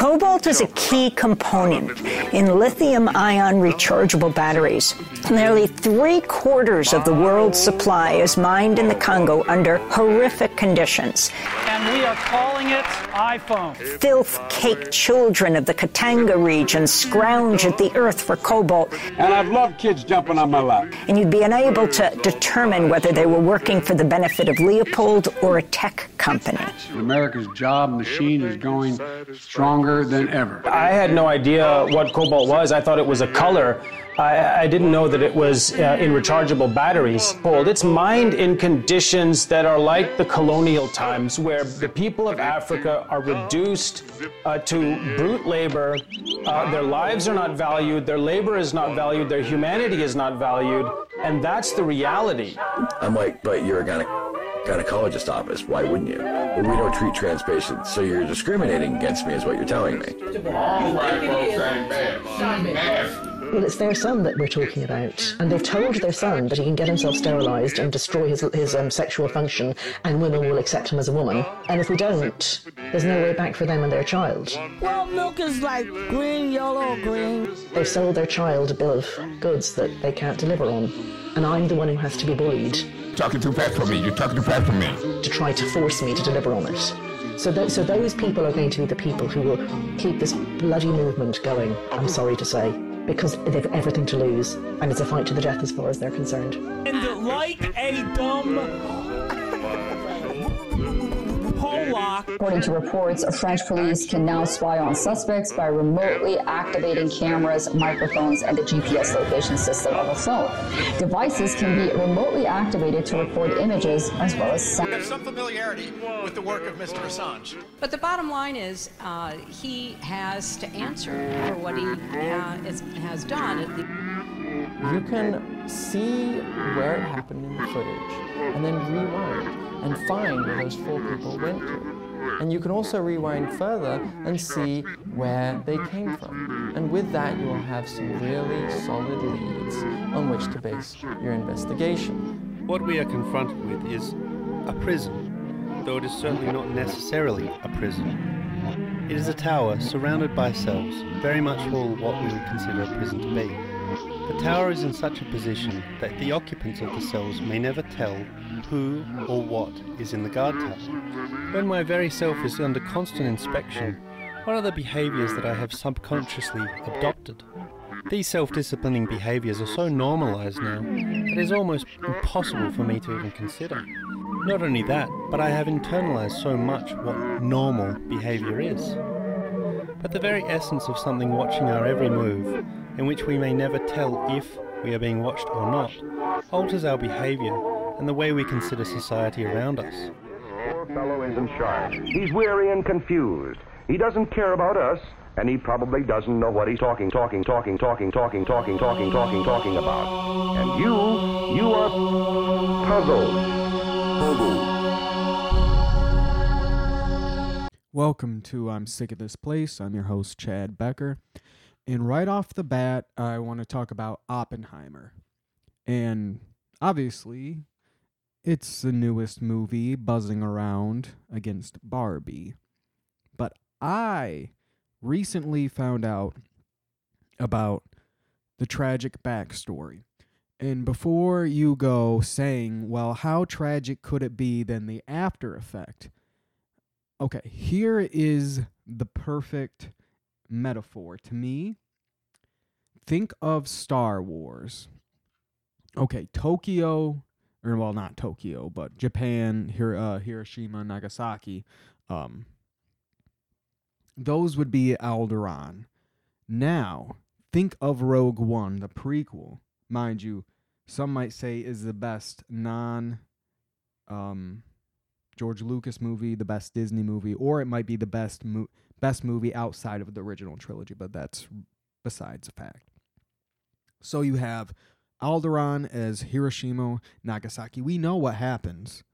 Cobalt is a key component in lithium ion rechargeable batteries. Nearly three quarters of the world's supply is mined in the Congo under horrific conditions. And we are calling it iPhone. Filth caked children of the Katanga region scrounge at the earth for cobalt. And I've loved kids jumping on my lap. And you'd be unable to determine whether they were working for the benefit of Leopold or a tech company. America's job machine is going stronger than ever. I had no idea what cobalt was. I thought it was a color. I, I didn't know that it was uh, in rechargeable batteries. It's mined in conditions that are like the colonial times, where the people of Africa are reduced uh, to brute labor. Uh, their lives are not valued, their labor is not valued, their humanity is not valued, and that's the reality. I'm like, but you're a gynecologist gynecologist office. Why wouldn't you? Well, we don't treat trans patients, so you're discriminating against me, is what you're telling me. Well, it's their son that we're talking about. And they've told their son that he can get himself sterilised and destroy his, his um, sexual function, and women will accept him as a woman. And if we don't, there's no way back for them and their child. Well, milk is like green, yellow, green. They've sold their child a bill of goods that they can't deliver on. And I'm the one who has to be bullied talking too fast for me. You're talking too fast for me. To try to force me to deliver on it. So, th- so those people are going to be the people who will keep this bloody movement going, I'm sorry to say, because they've everything to lose, and it's a fight to the death as far as they're concerned. And like a dumb According to reports, French police can now spy on suspects by remotely activating cameras, microphones, and the GPS location system of a phone. Devices can be remotely activated to record images as well as sound. I have some familiarity with the work of Mr. Assange. But the bottom line is uh, he has to answer for what he uh, is, has done. You can see where it happened in the footage and then rewind and find where those four people went to. And you can also rewind further and see where they came from. And with that, you will have some really solid leads on which to base your investigation. What we are confronted with is a prison, though it is certainly not necessarily a prison. It is a tower surrounded by cells, very much all what we would consider a prison to be. The tower is in such a position that the occupants of the cells may never tell who or what is in the guard tower. When my very self is under constant inspection, what are the behaviours that I have subconsciously adopted? These self-disciplining behaviours are so normalised now that it is almost impossible for me to even consider. Not only that, but I have internalised so much what normal behaviour is. But the very essence of something watching our every move in which we may never tell if we are being watched or not, alters our behaviour and the way we consider society around us. Poor fellow isn't sharp. He's weary and confused. He doesn't care about us, and he probably doesn't know what he's talking, talking, talking, talking, talking, talking, talking, talking, talking about. And you, you are puzzled. Puzzled. Welcome to I'm Sick of This Place. I'm your host, Chad Becker. And right off the bat, I want to talk about Oppenheimer. And obviously, it's the newest movie buzzing around against Barbie. But I recently found out about the tragic backstory. And before you go saying, well, how tragic could it be than the after effect? Okay, here is the perfect metaphor to me, think of Star Wars. Okay, Tokyo, or well, not Tokyo, but Japan, Hir- uh, Hiroshima, Nagasaki. Um, those would be Alderaan. Now, think of Rogue One, the prequel. Mind you, some might say is the best non um, George Lucas movie, the best Disney movie, or it might be the best mo- best movie outside of the original trilogy, but that's besides the fact. So you have Alderaan as Hiroshima, Nagasaki. We know what happens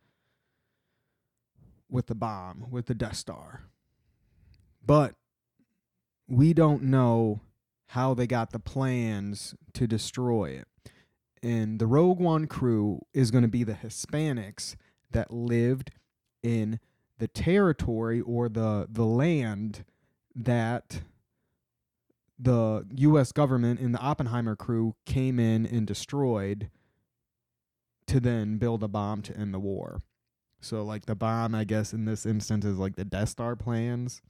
with the bomb, with the Death Star. But we don't know how they got the plans to destroy it. And the Rogue One crew is going to be the Hispanics that lived in the territory or the the land that the US government and the Oppenheimer crew came in and destroyed to then build a bomb to end the war. So like the bomb, I guess in this instance is like the Death Star plans.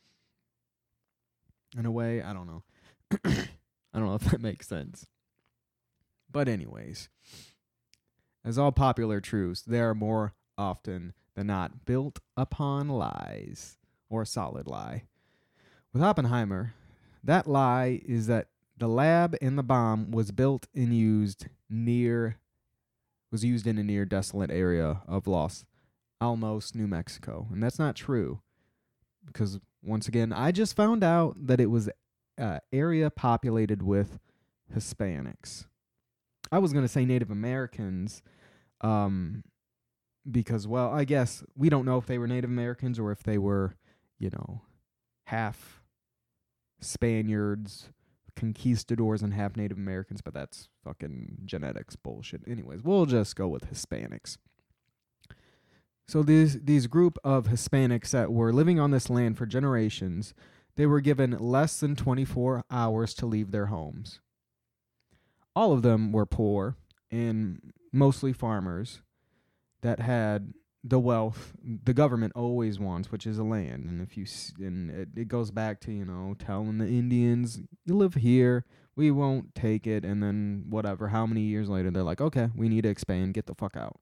In a way, I don't know. I don't know if that makes sense. But anyways, as all popular truths, they are more often than not built upon lies or a solid lie. With Oppenheimer, that lie is that the lab and the bomb was built and used near was used in a near desolate area of Los Alamos, New Mexico. And that's not true. Because once again, I just found out that it was uh, area populated with Hispanics. I was going to say Native Americans um because well, I guess we don't know if they were Native Americans or if they were, you know, half Spaniards, conquistadors and half Native Americans, but that's fucking genetics bullshit. Anyways, we'll just go with Hispanics. So these these group of Hispanics that were living on this land for generations, they were given less than 24 hours to leave their homes. All of them were poor and mostly farmers that had the wealth the government always wants, which is a land. And if you s- and it, it goes back to you know telling the Indians you live here, we won't take it, and then whatever. How many years later they're like, okay, we need to expand, get the fuck out.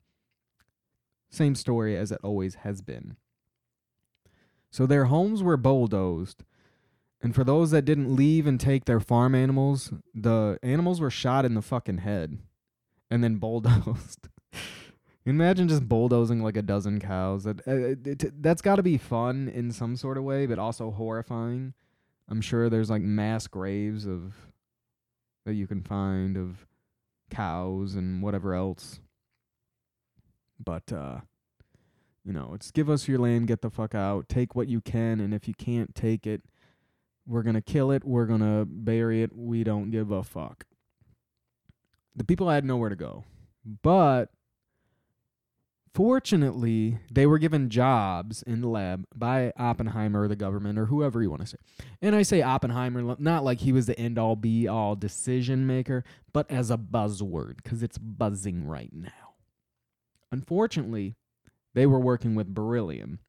Same story as it always has been. So their homes were bulldozed. And for those that didn't leave and take their farm animals, the animals were shot in the fucking head and then bulldozed. Imagine just bulldozing like a dozen cows. That uh, it, that's got to be fun in some sort of way, but also horrifying. I'm sure there's like mass graves of that you can find of cows and whatever else. But uh you know, it's give us your land, get the fuck out, take what you can, and if you can't take it, we're gonna kill it, we're gonna bury it, we don't give a fuck. The people had nowhere to go. But Fortunately, they were given jobs in the lab by Oppenheimer, the government, or whoever you want to say. And I say Oppenheimer not like he was the end all be all decision maker, but as a buzzword, because it's buzzing right now. Unfortunately, they were working with beryllium.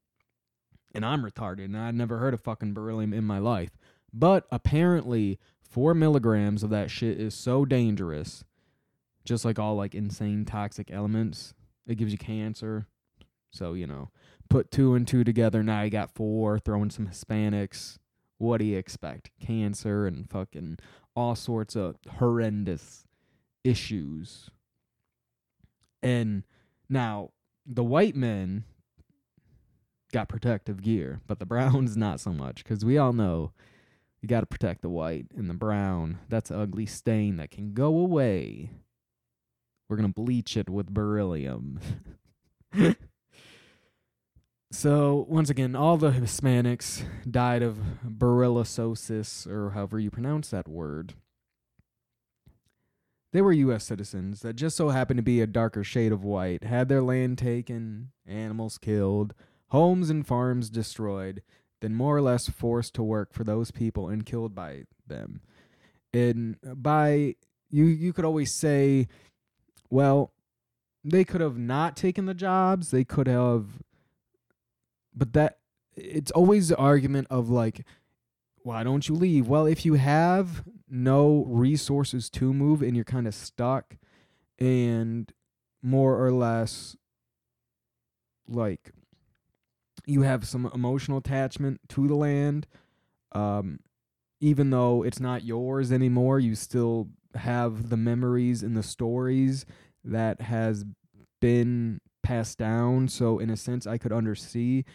And I'm retarded, and I'd never heard of fucking beryllium in my life. But apparently, four milligrams of that shit is so dangerous, just like all like insane toxic elements it gives you cancer. So, you know, put two and two together. Now you got four, throwing some Hispanics. What do you expect? Cancer and fucking all sorts of horrendous issues. And now the white men got protective gear, but the browns not so much because we all know you got to protect the white and the brown. That's an ugly stain that can go away we're going to bleach it with beryllium. so, once again, all the Hispanics died of berylliosis, or however you pronounce that word. They were U.S. citizens that just so happened to be a darker shade of white, had their land taken, animals killed, homes and farms destroyed, then more or less forced to work for those people and killed by them. And by you, you could always say well, they could have not taken the jobs. They could have, but that it's always the argument of like, why don't you leave? Well, if you have no resources to move and you're kind of stuck and more or less like you have some emotional attachment to the land um even though it's not yours anymore you still have the memories and the stories that has been passed down. So in a sense, I could undersee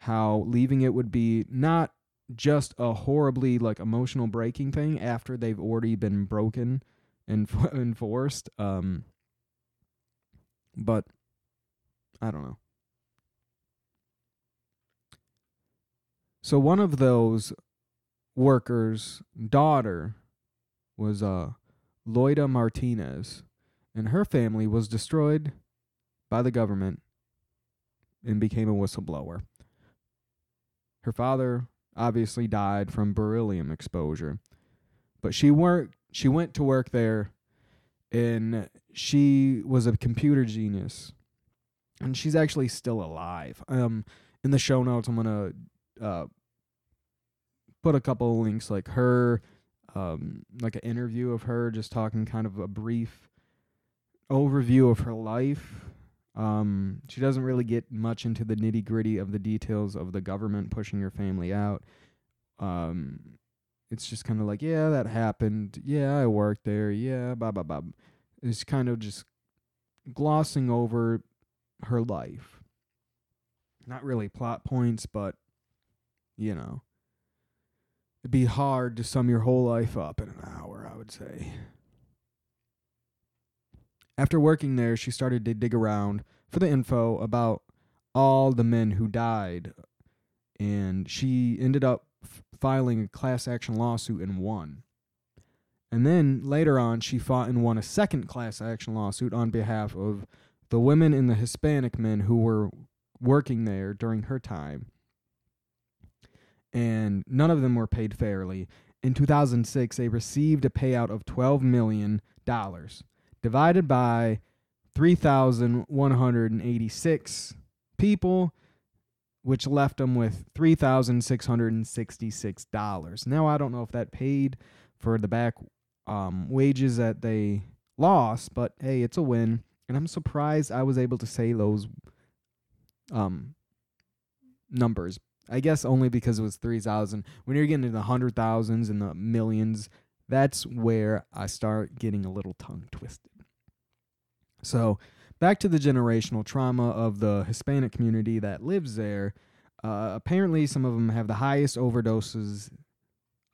how leaving it would be not just a horribly like emotional breaking thing after they've already been broken and enforced. Um, but I don't know. So one of those workers' daughter was uh Lydia Martinez, and her family was destroyed by the government and became a whistleblower. Her father obviously died from beryllium exposure. But she worked she went to work there and she was a computer genius. And she's actually still alive. Um in the show notes I'm going to uh put a couple links like her um like an interview of her just talking kind of a brief overview of her life um, she doesn't really get much into the nitty gritty of the details of the government pushing her family out. Um, it's just kind of like, yeah, that happened. Yeah, I worked there. Yeah, blah blah blah. It's kind of just glossing over her life. Not really plot points, but you know, it'd be hard to sum your whole life up in an hour. I would say. After working there, she started to dig around for the info about all the men who died, and she ended up f- filing a class action lawsuit and won. And then later on, she fought and won a second class action lawsuit on behalf of the women and the Hispanic men who were working there during her time. And none of them were paid fairly. In 2006, they received a payout of $12 million divided by 3,186 people, which left them with $3,666. Now, I don't know if that paid for the back um, wages that they lost, but hey, it's a win. And I'm surprised I was able to say those um, numbers. I guess only because it was 3,000. When you're getting into the hundred thousands and the millions, that's where I start getting a little tongue twisted. So, back to the generational trauma of the Hispanic community that lives there. Uh, apparently, some of them have the highest overdoses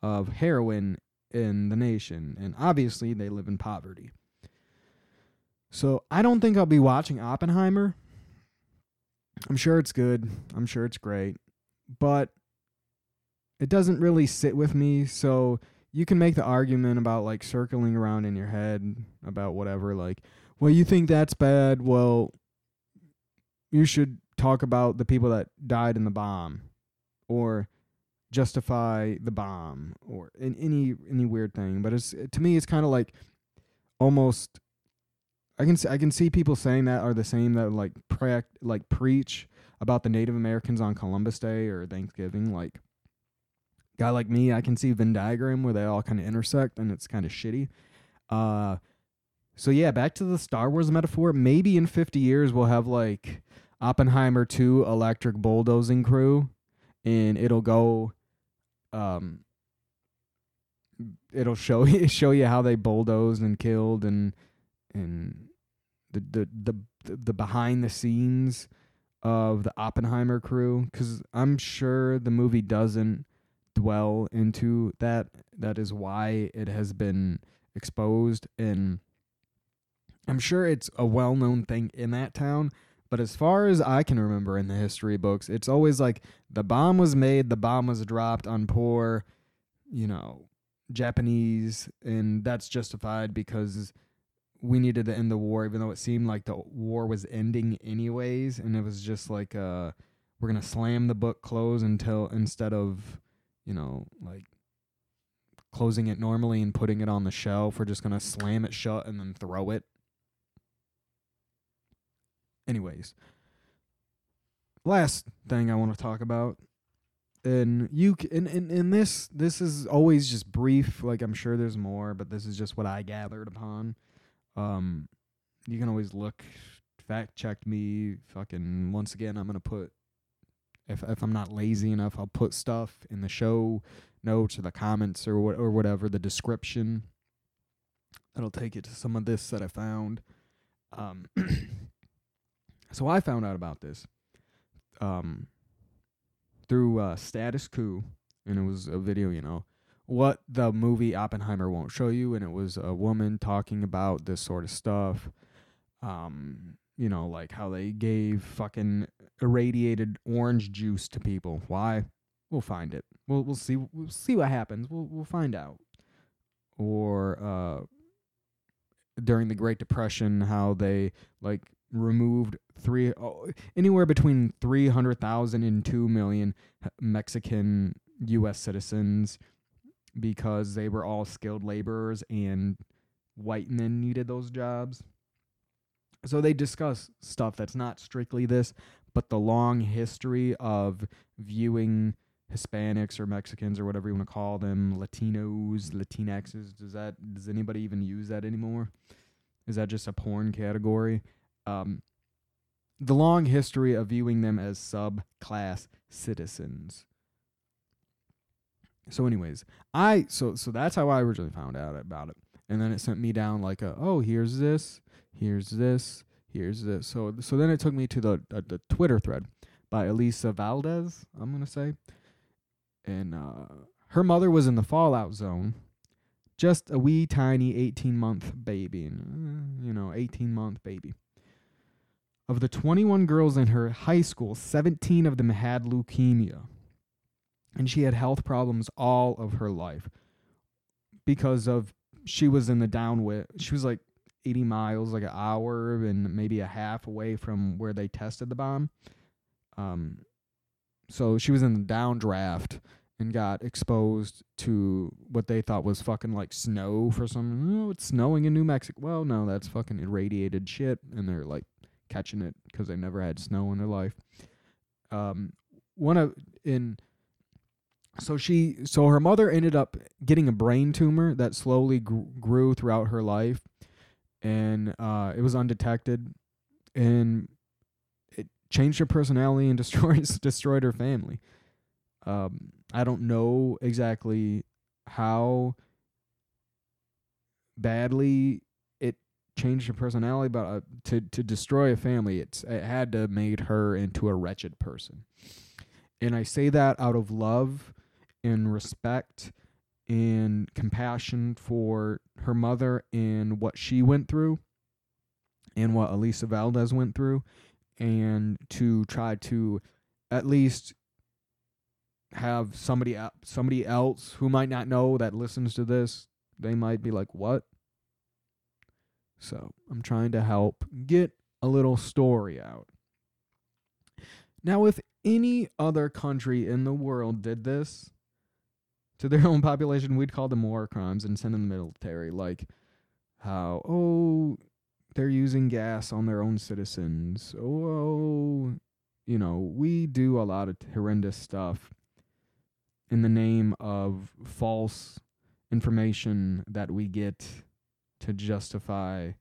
of heroin in the nation, and obviously, they live in poverty. So, I don't think I'll be watching Oppenheimer. I'm sure it's good. I'm sure it's great. But it doesn't really sit with me. So, you can make the argument about like circling around in your head about whatever, like, well, you think that's bad. Well, you should talk about the people that died in the bomb or justify the bomb or in any any weird thing but it's to me it's kind of like almost I can I can see people saying that are the same that like pre- like preach about the Native Americans on Columbus Day or Thanksgiving like guy like me I can see Venn diagram where they all kind of intersect and it's kind of shitty uh so yeah, back to the Star Wars metaphor. Maybe in 50 years we'll have like Oppenheimer 2 electric bulldozing crew and it'll go um it'll show you show you how they bulldozed and killed and and the the the the behind the scenes of the Oppenheimer crew cuz I'm sure the movie doesn't dwell into that that is why it has been exposed. And I'm sure it's a well known thing in that town, but as far as I can remember in the history books, it's always like the bomb was made, the bomb was dropped on poor, you know, Japanese, and that's justified because we needed to end the war, even though it seemed like the war was ending anyways, and it was just like uh we're gonna slam the book closed until instead of, you know, like closing it normally and putting it on the shelf, we're just gonna slam it shut and then throw it anyways, last thing I want to talk about, and you and in in this this is always just brief. Like I'm sure there's more, but this is just what I gathered upon. Um, you can always look, fact check me. Fucking once again, I'm gonna put if if I'm not lazy enough, I'll put stuff in the show notes or the comments or what or whatever the description. That'll take you to some of this that I found. Um, So I found out about this um, through uh, Status Coup, and it was a video, you know, what the movie Oppenheimer won't show you, and it was a woman talking about this sort of stuff. Um, you know, like how they gave fucking irradiated orange juice to people. Why? We'll find it. We'll we'll see we'll see what happens. We'll we'll find out. Or uh during the Great Depression, how they like removed three oh, anywhere between 300,000 and 2 million Mexican U.S. citizens because they were all skilled laborers and white men needed those jobs. So they discuss stuff that's not strictly this, but the long history of viewing Hispanics or Mexicans or whatever you want to call them, Latinos, Latinxes. Does that does anybody even use that anymore? Is that just a porn category? Um, the long history of viewing them as subclass citizens. So, anyways, I so so that's how I originally found out about it, and then it sent me down like a oh here's this, here's this, here's this. So so then it took me to the uh, the Twitter thread by Alisa Valdes. I'm gonna say, and uh, her mother was in the fallout zone, just a wee tiny 18 month baby, and uh, you know 18 month baby. Of the 21 girls in her high school, 17 of them had leukemia. And she had health problems all of her life because of she was in the downwind. She was like 80 miles, like an hour and maybe a half away from where they tested the bomb. Um, so she was in the downdraft and got exposed to what they thought was fucking like snow for some. Oh, it's snowing in New Mexico. Well, no, that's fucking irradiated shit, and they're like catching it because they never had snow in their life. Um, one of in so she so her mother ended up getting a brain tumor that slowly grew throughout her life, and uh, it was undetected, and it changed her personality and destroyed destroyed her family. Um, I don't know exactly how badly it changed her personality, but uh, to to destroy a family, it's it had to made her into a wretched person. And I say that out of love and respect and compassion for her mother and what she went through and what Alisa Valdes went through and to try to at least have somebody somebody else who might not know that listens to this they might be like what? So i'm trying to help get a little story out. Now if any other country in the world did this to their own population we'd call them war crimes and send them the military like how oh they're using gas on their own citizens oh, oh you know we do a lot of horrendous stuff in the name of false information that we get to justify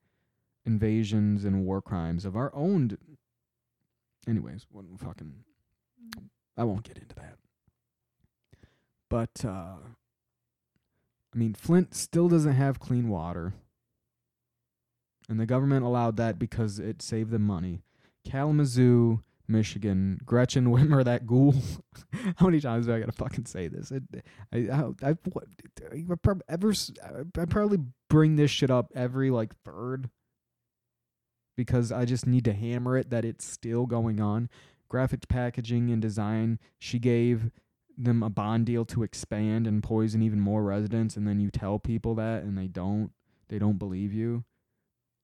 invasions and war crimes of our own. D- Anyways, what fucking. I won't get into that. But, uh. I mean, Flint still doesn't have clean water. And the government allowed that because it saved them money. Kalamazoo Michigan. Gretchen Whitmer, that ghoul. How many times do I gotta fucking say this? It, I, I, I, ever, I probably bring this shit up every like third because I just need to hammer it that it's still going on. Graphic packaging and design. She gave them a bond deal to expand and poison even more residents, and then you tell people that and they don't. They don't believe you.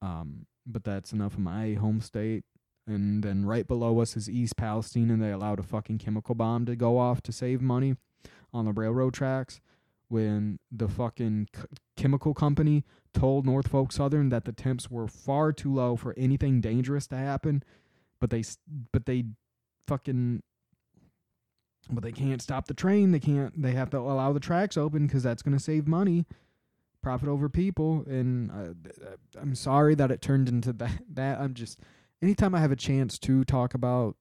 Um, but that's enough of my home state and then right below us is East Palestine, and they allowed a fucking chemical bomb to go off to save money on the railroad tracks. When the fucking c- chemical company told Norfolk Southern that the temps were far too low for anything dangerous to happen, but they but they fucking but they can't stop the train. They can't. They have to allow the tracks open because that's going to save money, profit over people. And uh, I'm sorry that it turned into that. That I'm just anytime I have a chance to talk about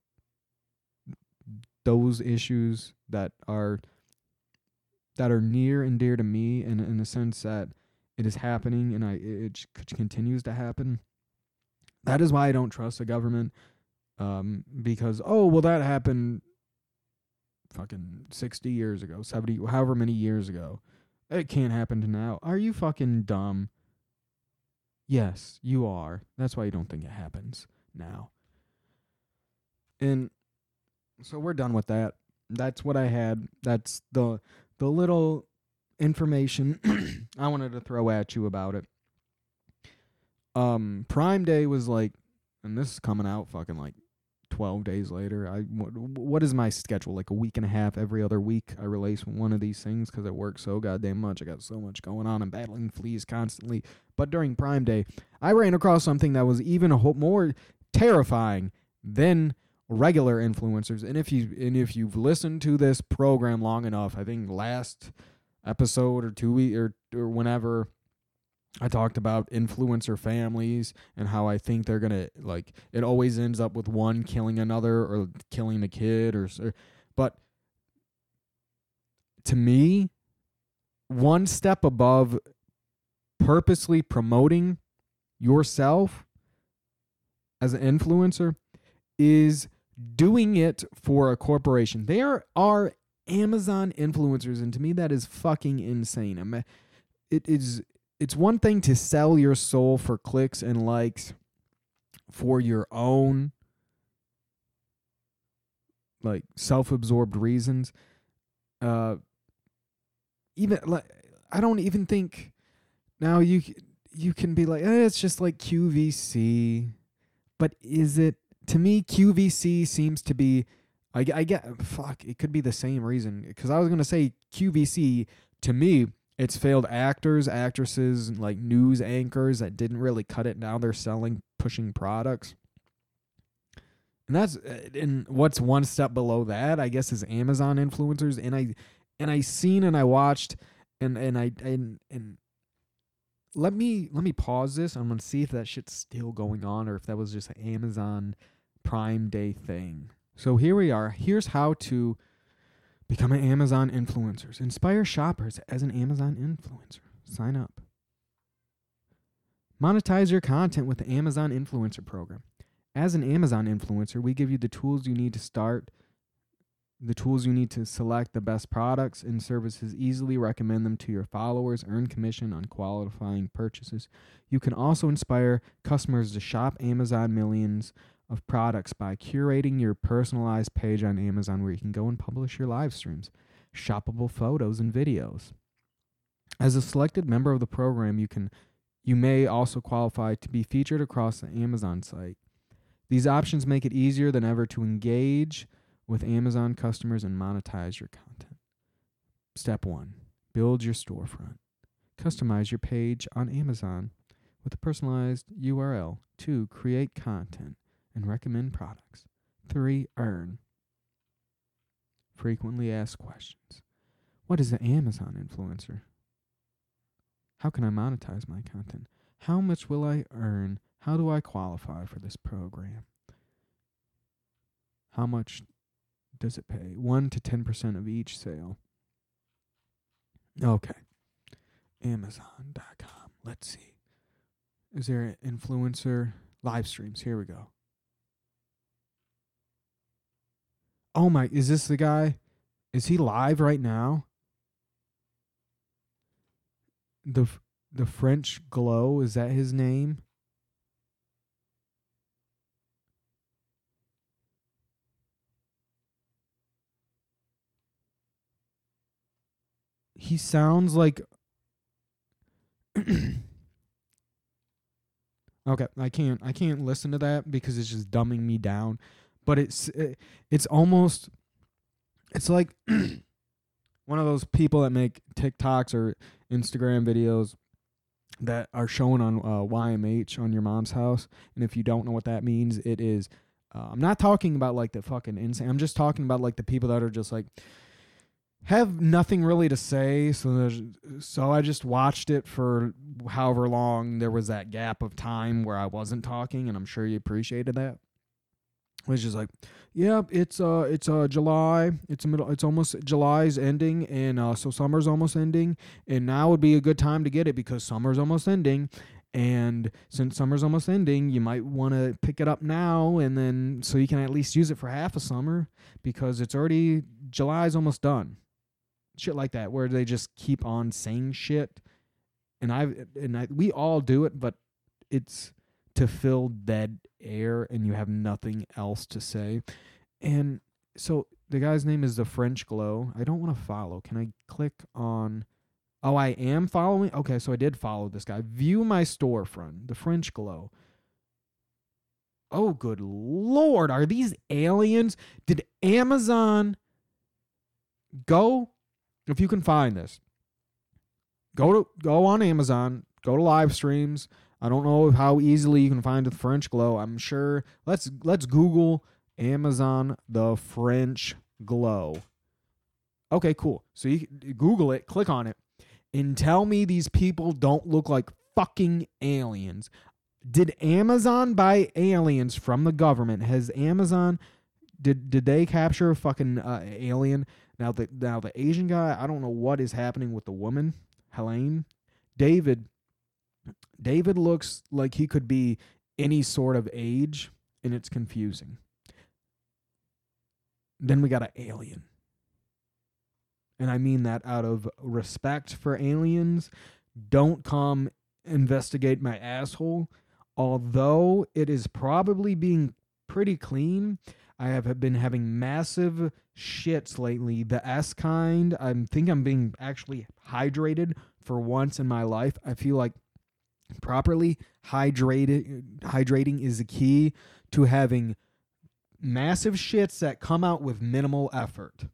those issues that are that are near and dear to me and in the sense that it is happening and I it continues to happen. That is why I don't trust the government um, because oh well that happened fucking 60 years ago, 70 however many years ago. It can't happen to now. Are you fucking dumb? Yes, you are. That's why you don't think it happens now. And so we're done with that. That's what I had. That's the the little information I wanted to throw at you about it. Um Prime Day was like and this is coming out fucking like 12 days later. I what, what is my schedule? Like a week and a half every other week I release one of these things cuz it works so goddamn much. I got so much going on and battling fleas constantly. But during Prime Day, I ran across something that was even whole more terrifying than regular influencers. And if you and if you've listened to this program long enough, I think last episode or two week or or whenever I talked about influencer families and how I think they're going to like it always ends up with one killing another or killing the kid or but to me one step above purposely promoting yourself as an influencer is doing it for a corporation. There are Amazon influencers, and to me, that is fucking insane. It is. It's one thing to sell your soul for clicks and likes for your own like self-absorbed reasons. Uh, even like I don't even think now you you can be like eh, it's just like QVC, but is it to me, QVC seems to be. I, I get fuck. It could be the same reason because I was gonna say QVC. To me, it's failed actors, actresses, like news anchors that didn't really cut it. Now they're selling, pushing products, and that's uh, and what's one step below that, I guess, is Amazon influencers. And I and I seen and I watched and and I and and let me let me pause this. I'm gonna see if that shit's still going on or if that was just an Amazon Prime Day thing. So here we are. Here's how to become an Amazon influencer. Inspire shoppers as an Amazon influencer. Sign up. Monetize your content with the Amazon Influencer Program. As an Amazon influencer, we give you the tools you need to start, the tools you need to select the best products and services, easily recommend them to your followers, earn commission on qualifying purchases. You can also inspire customers to shop Amazon millions of products by curating your personalized page on Amazon where you can go and publish your live streams, shoppable photos and videos. As a selected member of the program, you can you may also qualify to be featured across the Amazon site. These options make it easier than ever to engage with Amazon customers and monetize your content. Step 1: Build your storefront. Customize your page on Amazon with a personalized URL. 2. Create content and recommend products. Three, earn. Frequently asked questions. What is an Amazon influencer? How can I monetize my content? How much will I earn? How do I qualify for this program? How much does it pay? 1 to 10% of each sale. Okay. Amazon.com. Let's see. Is there an influencer live streams? Here we go. Oh my, is this the guy? Is he live right now? The the French Glow, is that his name? He sounds like Okay, I can't I can't listen to that because it's just dumbing me down but it's it's almost it's like one of those people that make TikToks or Instagram videos that are shown on uh, YMH on your mom's house. And if you don't know what that means, it is. Uh, I'm not talking about like the fucking insane. I'm just talking about like the people that are just like have nothing really to say. So so I just watched it for however long there was that gap of time where I wasn't talking, and I'm sure you appreciated that was just like, yeah, it's uh, it's uh, July. It's middle. It's almost July's ending, and uh, so summer's almost ending, and now would be a good time to get it because summer's almost ending, and since summer's almost ending, you might want to pick it up now, and then so you can at least use it for half a summer because it's already July's almost done. Shit like that, where they just keep on saying shit, and I and I we all do it, but it's to fill dead air and you have nothing else to say. And so the guy's name is the French Glow. I don't want to follow. Can I click on Oh, I am following? Okay, so I did follow this guy. View my storefront, the French Glow. Oh, good lord. Are these aliens? Did Amazon go, if you can find this, go to go on Amazon, go to live streams. I don't know how easily you can find the French glow. I'm sure. Let's let's Google Amazon the French glow. Okay, cool. So you Google it, click on it, and tell me these people don't look like fucking aliens. Did Amazon buy aliens from the government? Has Amazon did did they capture a fucking uh, alien? Now the now the Asian guy, I don't know what is happening with the woman, Helene. David David looks like he could be any sort of age, and it's confusing. Then we got an alien. And I mean that out of respect for aliens. Don't come investigate my asshole. Although it is probably being pretty clean, I have been having massive shits lately. The S kind. I think I'm being actually hydrated for once in my life. I feel like properly hydrated hydrating is the key to having massive shits that come out with minimal effort.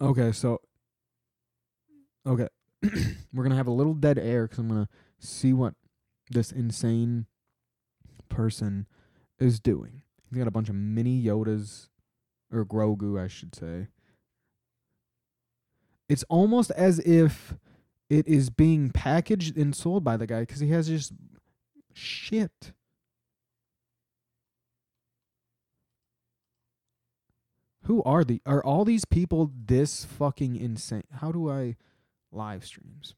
Okay, so okay, we're gonna have a little dead air because I'm gonna see what this insane person is doing. He's got a bunch of mini Yodas, or Grogu, I should say. It's almost as if it is being packaged and sold by the guy because he has just shit. Who are the are all these people this fucking insane? How do I live streams?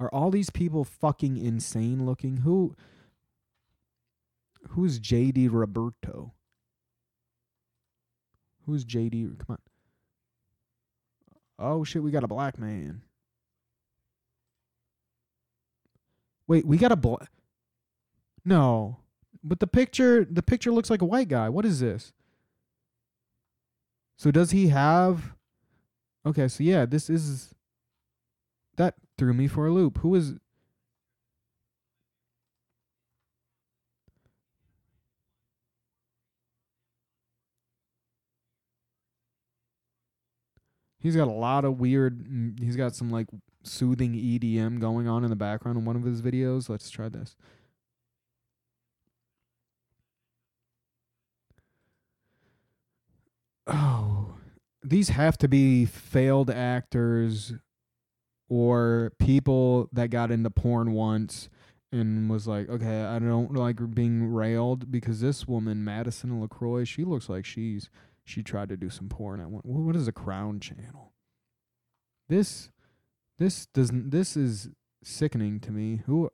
Are all these people fucking insane looking? Who Who's JD Roberto? Who's JD? Come on. Oh shit, we got a black man. Wait, we got a black No. But the picture the picture looks like a white guy. What is this? So does he have Okay, so yeah, this is that threw me for a loop. Who is He's got a lot of weird. mm, He's got some like soothing EDM going on in the background in one of his videos. Let's try this. Oh, these have to be failed actors or people that got into porn once and was like, okay, I don't like being railed because this woman, Madison LaCroix, she looks like she's she tried to do some porn. I went, what is a crown channel? This, this doesn't. This is sickening to me. Who?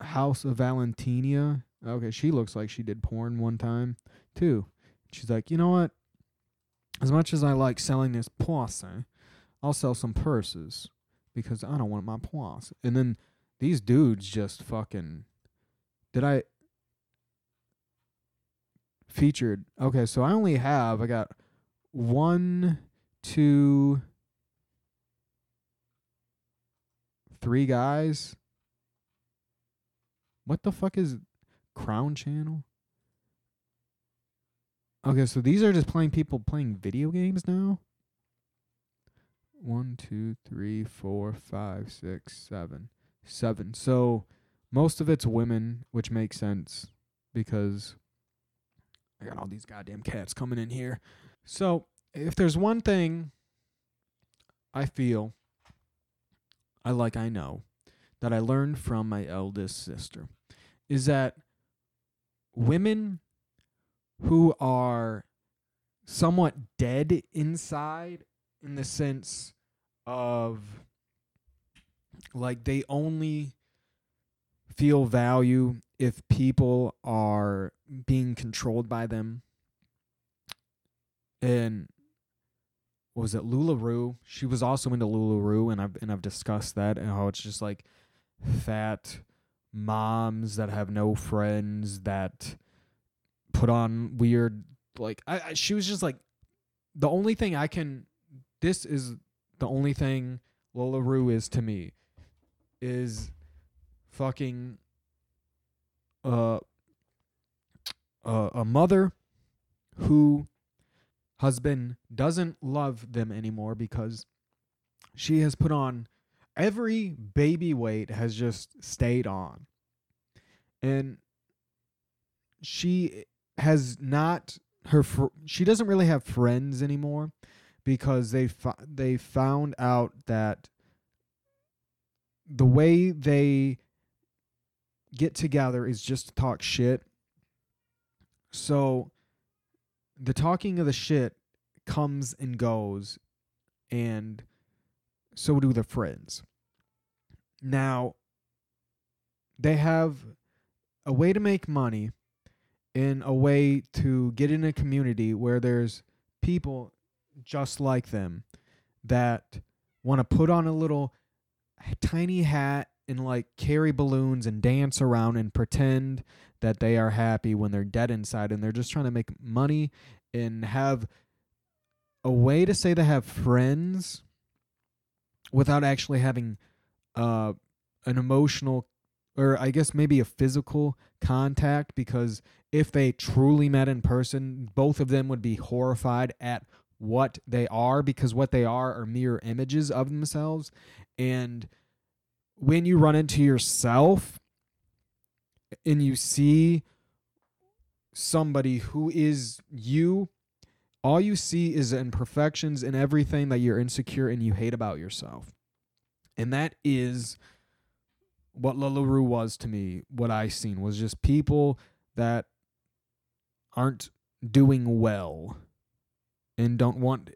House of Valentina. Okay, she looks like she did porn one time too. She's like, you know what? As much as I like selling this poisson, I'll sell some purses because I don't want my poisson. And then these dudes just fucking. Did I? Featured. Okay, so I only have I got one, two, three guys. What the fuck is Crown Channel? Okay, so these are just playing people playing video games now. One, two, three, four, five, six, seven, seven. So most of it's women, which makes sense because I got all these goddamn cats coming in here. So, if there's one thing I feel I like I know that I learned from my eldest sister is that women who are somewhat dead inside in the sense of like they only feel value if people are being controlled by them. And was it Lularoe? She was also into Lularoe, and I've and I've discussed that and how it's just like fat moms that have no friends that put on weird like I, I she was just like the only thing I can this is the only thing Lola Rue is to me. is fucking uh, uh, a mother who husband doesn't love them anymore because she has put on every baby weight has just stayed on. And she has not her fr- she doesn't really have friends anymore because they they found out that the way they get together is just to talk shit. So the talking of the shit comes and goes and so do the friends. Now they have a way to make money in a way to get in a community where there's people just like them that want to put on a little tiny hat and like carry balloons and dance around and pretend that they are happy when they're dead inside and they're just trying to make money and have a way to say they have friends without actually having uh an emotional or I guess maybe a physical contact because if they truly met in person, both of them would be horrified at what they are because what they are are mirror images of themselves. And when you run into yourself and you see somebody who is you, all you see is imperfections and everything that you're insecure and you hate about yourself. And that is what LuLaRoe was to me, what I seen was just people that aren't doing well and don't want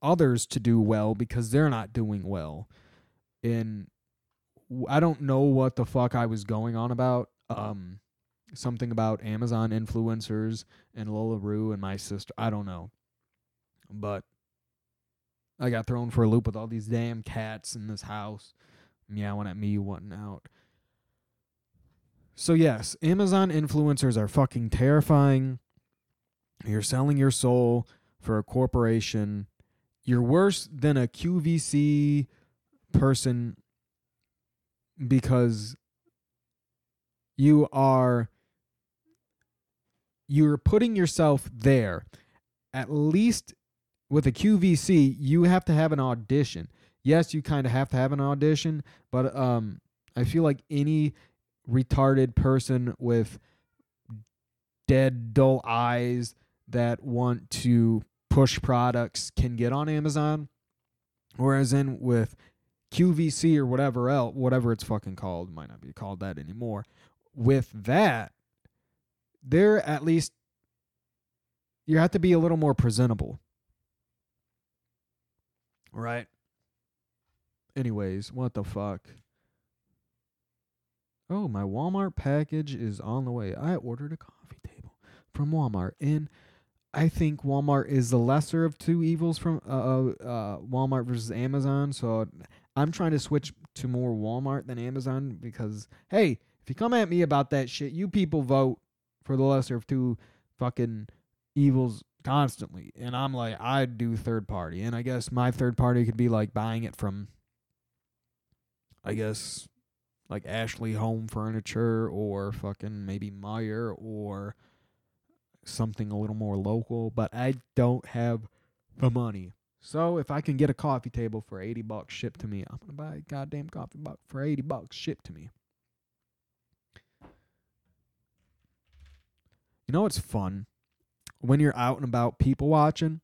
others to do well because they're not doing well. And I don't know what the fuck I was going on about. Um something about Amazon influencers and LuLaRoe and my sister. I don't know. But I got thrown for a loop with all these damn cats in this house meowing at me wanting out. So yes, Amazon influencers are fucking terrifying. You're selling your soul for a corporation. You're worse than a QVC person because you are you're putting yourself there. At least with a QVC, you have to have an audition yes, you kind of have to have an audition, but um, I feel like any retarded person with dead, dull eyes that want to push products can get on Amazon. Whereas in with QVC or whatever else, whatever it's fucking called, might not be called that anymore. With that, they're at least you have to be a little more presentable. Right? Anyways, what the fuck? Oh, my Walmart package is on the way. I ordered a coffee table from Walmart, and I think Walmart is the lesser of two evils from uh, uh, uh, Walmart versus Amazon. So I'm trying to switch to more Walmart than Amazon because hey, if you come at me about that shit, you people vote for the lesser of two fucking evils constantly, and I'm like, I do third party, and I guess my third party could be like buying it from I guess like Ashley Home Furniture or fucking maybe Meijer or something a little more local, but I don't have the money. So if I can get a coffee table for 80 bucks shipped to me, I'm to buy a goddamn coffee mug for 80 bucks shipped to me. You know what's fun? When you're out and about people watching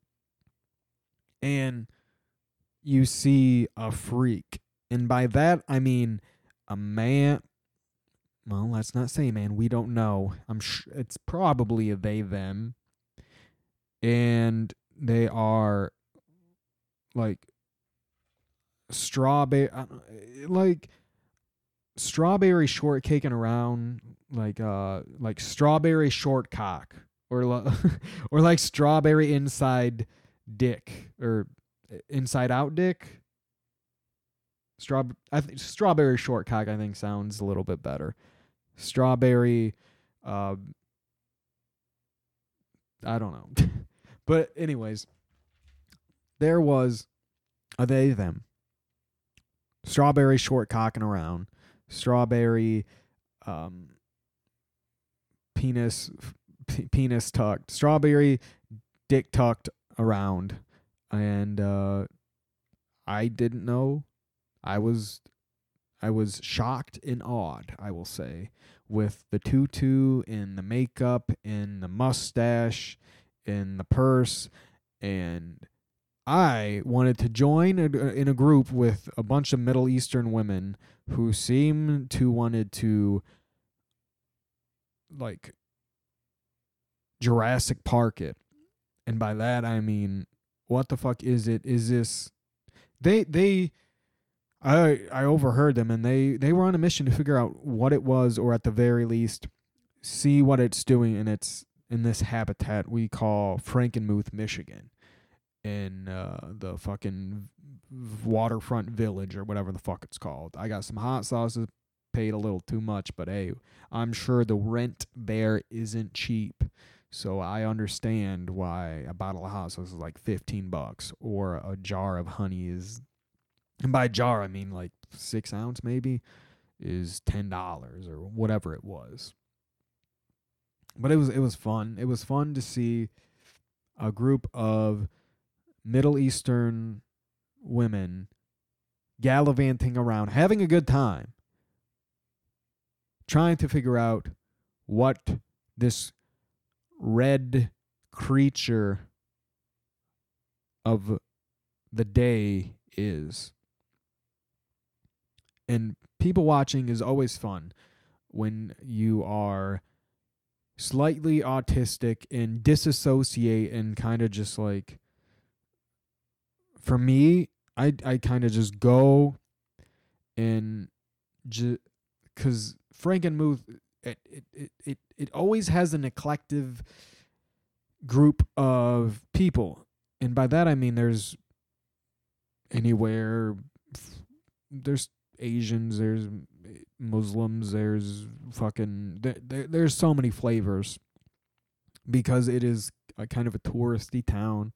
and you see a freak and by that, I mean a man. Well, let's not say man. We don't know. I'm sure it's probably a they, them. And they are like strawberry, uh, like strawberry shortcake and around like uh like strawberry shortcock or or like strawberry inside dick or uh, inside out dick Straw, I think strawberry shortcock. I think sounds a little bit better. Strawberry. Uh, I don't know, but anyways, there was a they them. Strawberry short cocking around, strawberry um, penis p- penis tucked, strawberry dick tucked around, and uh, I didn't know. I was I was shocked and awed, I will say, with the tutu and the makeup and the mustache and the purse and I wanted to join in a group with a bunch of Middle Eastern women who seemed to wanted to like Jurassic Park it. And by that I mean what the fuck is it? Is this they they I I overheard them and they they were on a mission to figure out what it was or at the very least see what it's doing in its in this habitat we call Frankenmuth, Michigan in uh, the fucking waterfront village or whatever the fuck it's called. I got some hot sauces, paid a little too much, but hey, I'm sure the rent there isn't cheap. So I understand why a bottle of hot sauce is like 15 bucks or a jar of honey is and by jar I mean like 6 ounce maybe is $10 or whatever it was. But it was it was fun. It was fun to see a group of Middle Eastern women gallivanting around, having a good time, trying to figure out what this red creature of the day is. And people watching is always fun when you are slightly autistic and disassociate and kind of just like for me, I I kind of just go and just because Frankenmuth it, it it it it always has an eclectic group of people, and by that I mean there's anywhere there's Asians, there's Muslims, there's fucking there, there, there's so many flavors because it is a kind of a touristy town.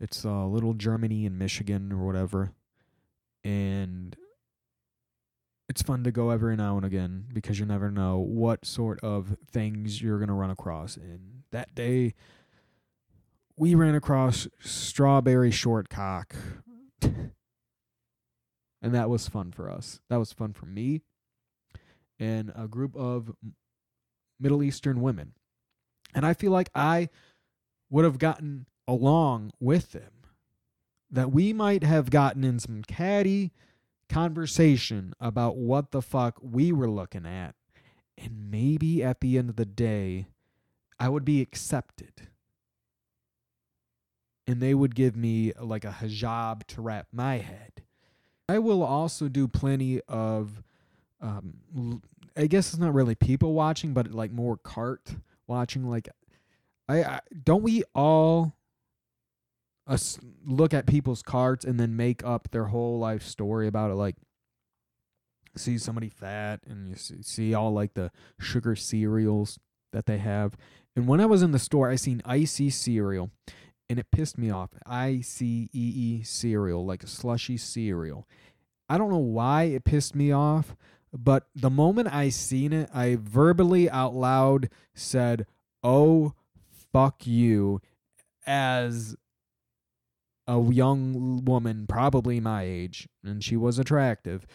It's uh, little Germany in Michigan or whatever. And it's fun to go every now and again because you never know what sort of things you're going to run across. And that day, we ran across strawberry shortcock. and that was fun for us. That was fun for me and a group of Middle Eastern women. And I feel like I would have gotten along with them, that we might have gotten in some catty conversation about what the fuck we were looking at. And maybe at the end of the day, I would be accepted. And they would give me like a hijab to wrap my head. I will also do plenty of, um, I guess it's not really people watching, but like more cart watching. Like, I, I don't we all look at people's carts and then make up their whole life story about it like see somebody fat and you see, see all like the sugar cereals that they have. And when i was in the store i seen icy cereal and it pissed me off. I c e e cereal like a slushy cereal. I don't know why it pissed me off but the moment i seen it i verbally out loud said oh fuck you as a young woman, probably my age, and she was attractive,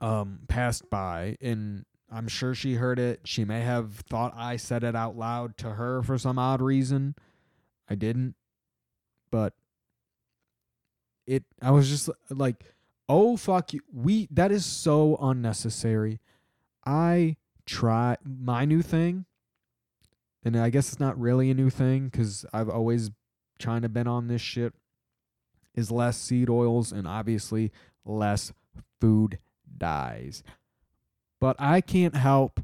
um, passed by, and I'm sure she heard it. She may have thought I said it out loud to her for some odd reason. I didn't, but it. I was just like, "Oh fuck you!" We that is so unnecessary. I try my new thing, and I guess it's not really a new thing because I've always to been on this shit is less seed oils and obviously less food dyes. But I can't help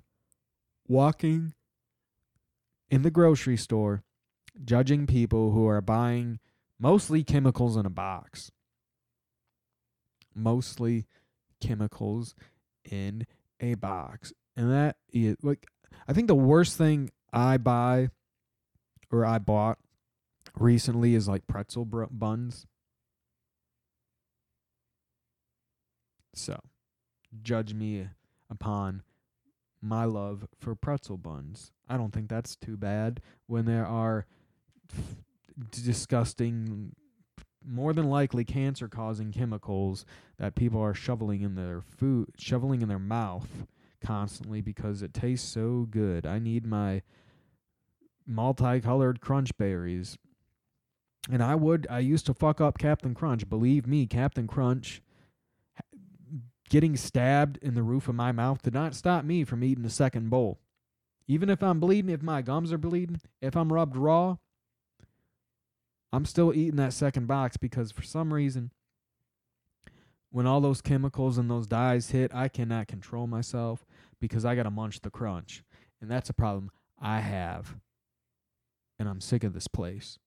walking in the grocery store judging people who are buying mostly chemicals in a box. Mostly chemicals in a box. And that is like I think the worst thing I buy or I bought recently is like pretzel buns. So, judge me upon my love for pretzel buns. I don't think that's too bad when there are f- disgusting, more than likely cancer causing chemicals that people are shoveling in their food, shoveling in their mouth constantly because it tastes so good. I need my multicolored crunch berries. And I would, I used to fuck up Captain Crunch. Believe me, Captain Crunch getting stabbed in the roof of my mouth did not stop me from eating a second bowl. Even if I'm bleeding, if my gums are bleeding, if I'm rubbed raw, I'm still eating that second box because for some reason, when all those chemicals and those dyes hit, I cannot control myself because I got to munch the crunch. And that's a problem I have. And I'm sick of this place.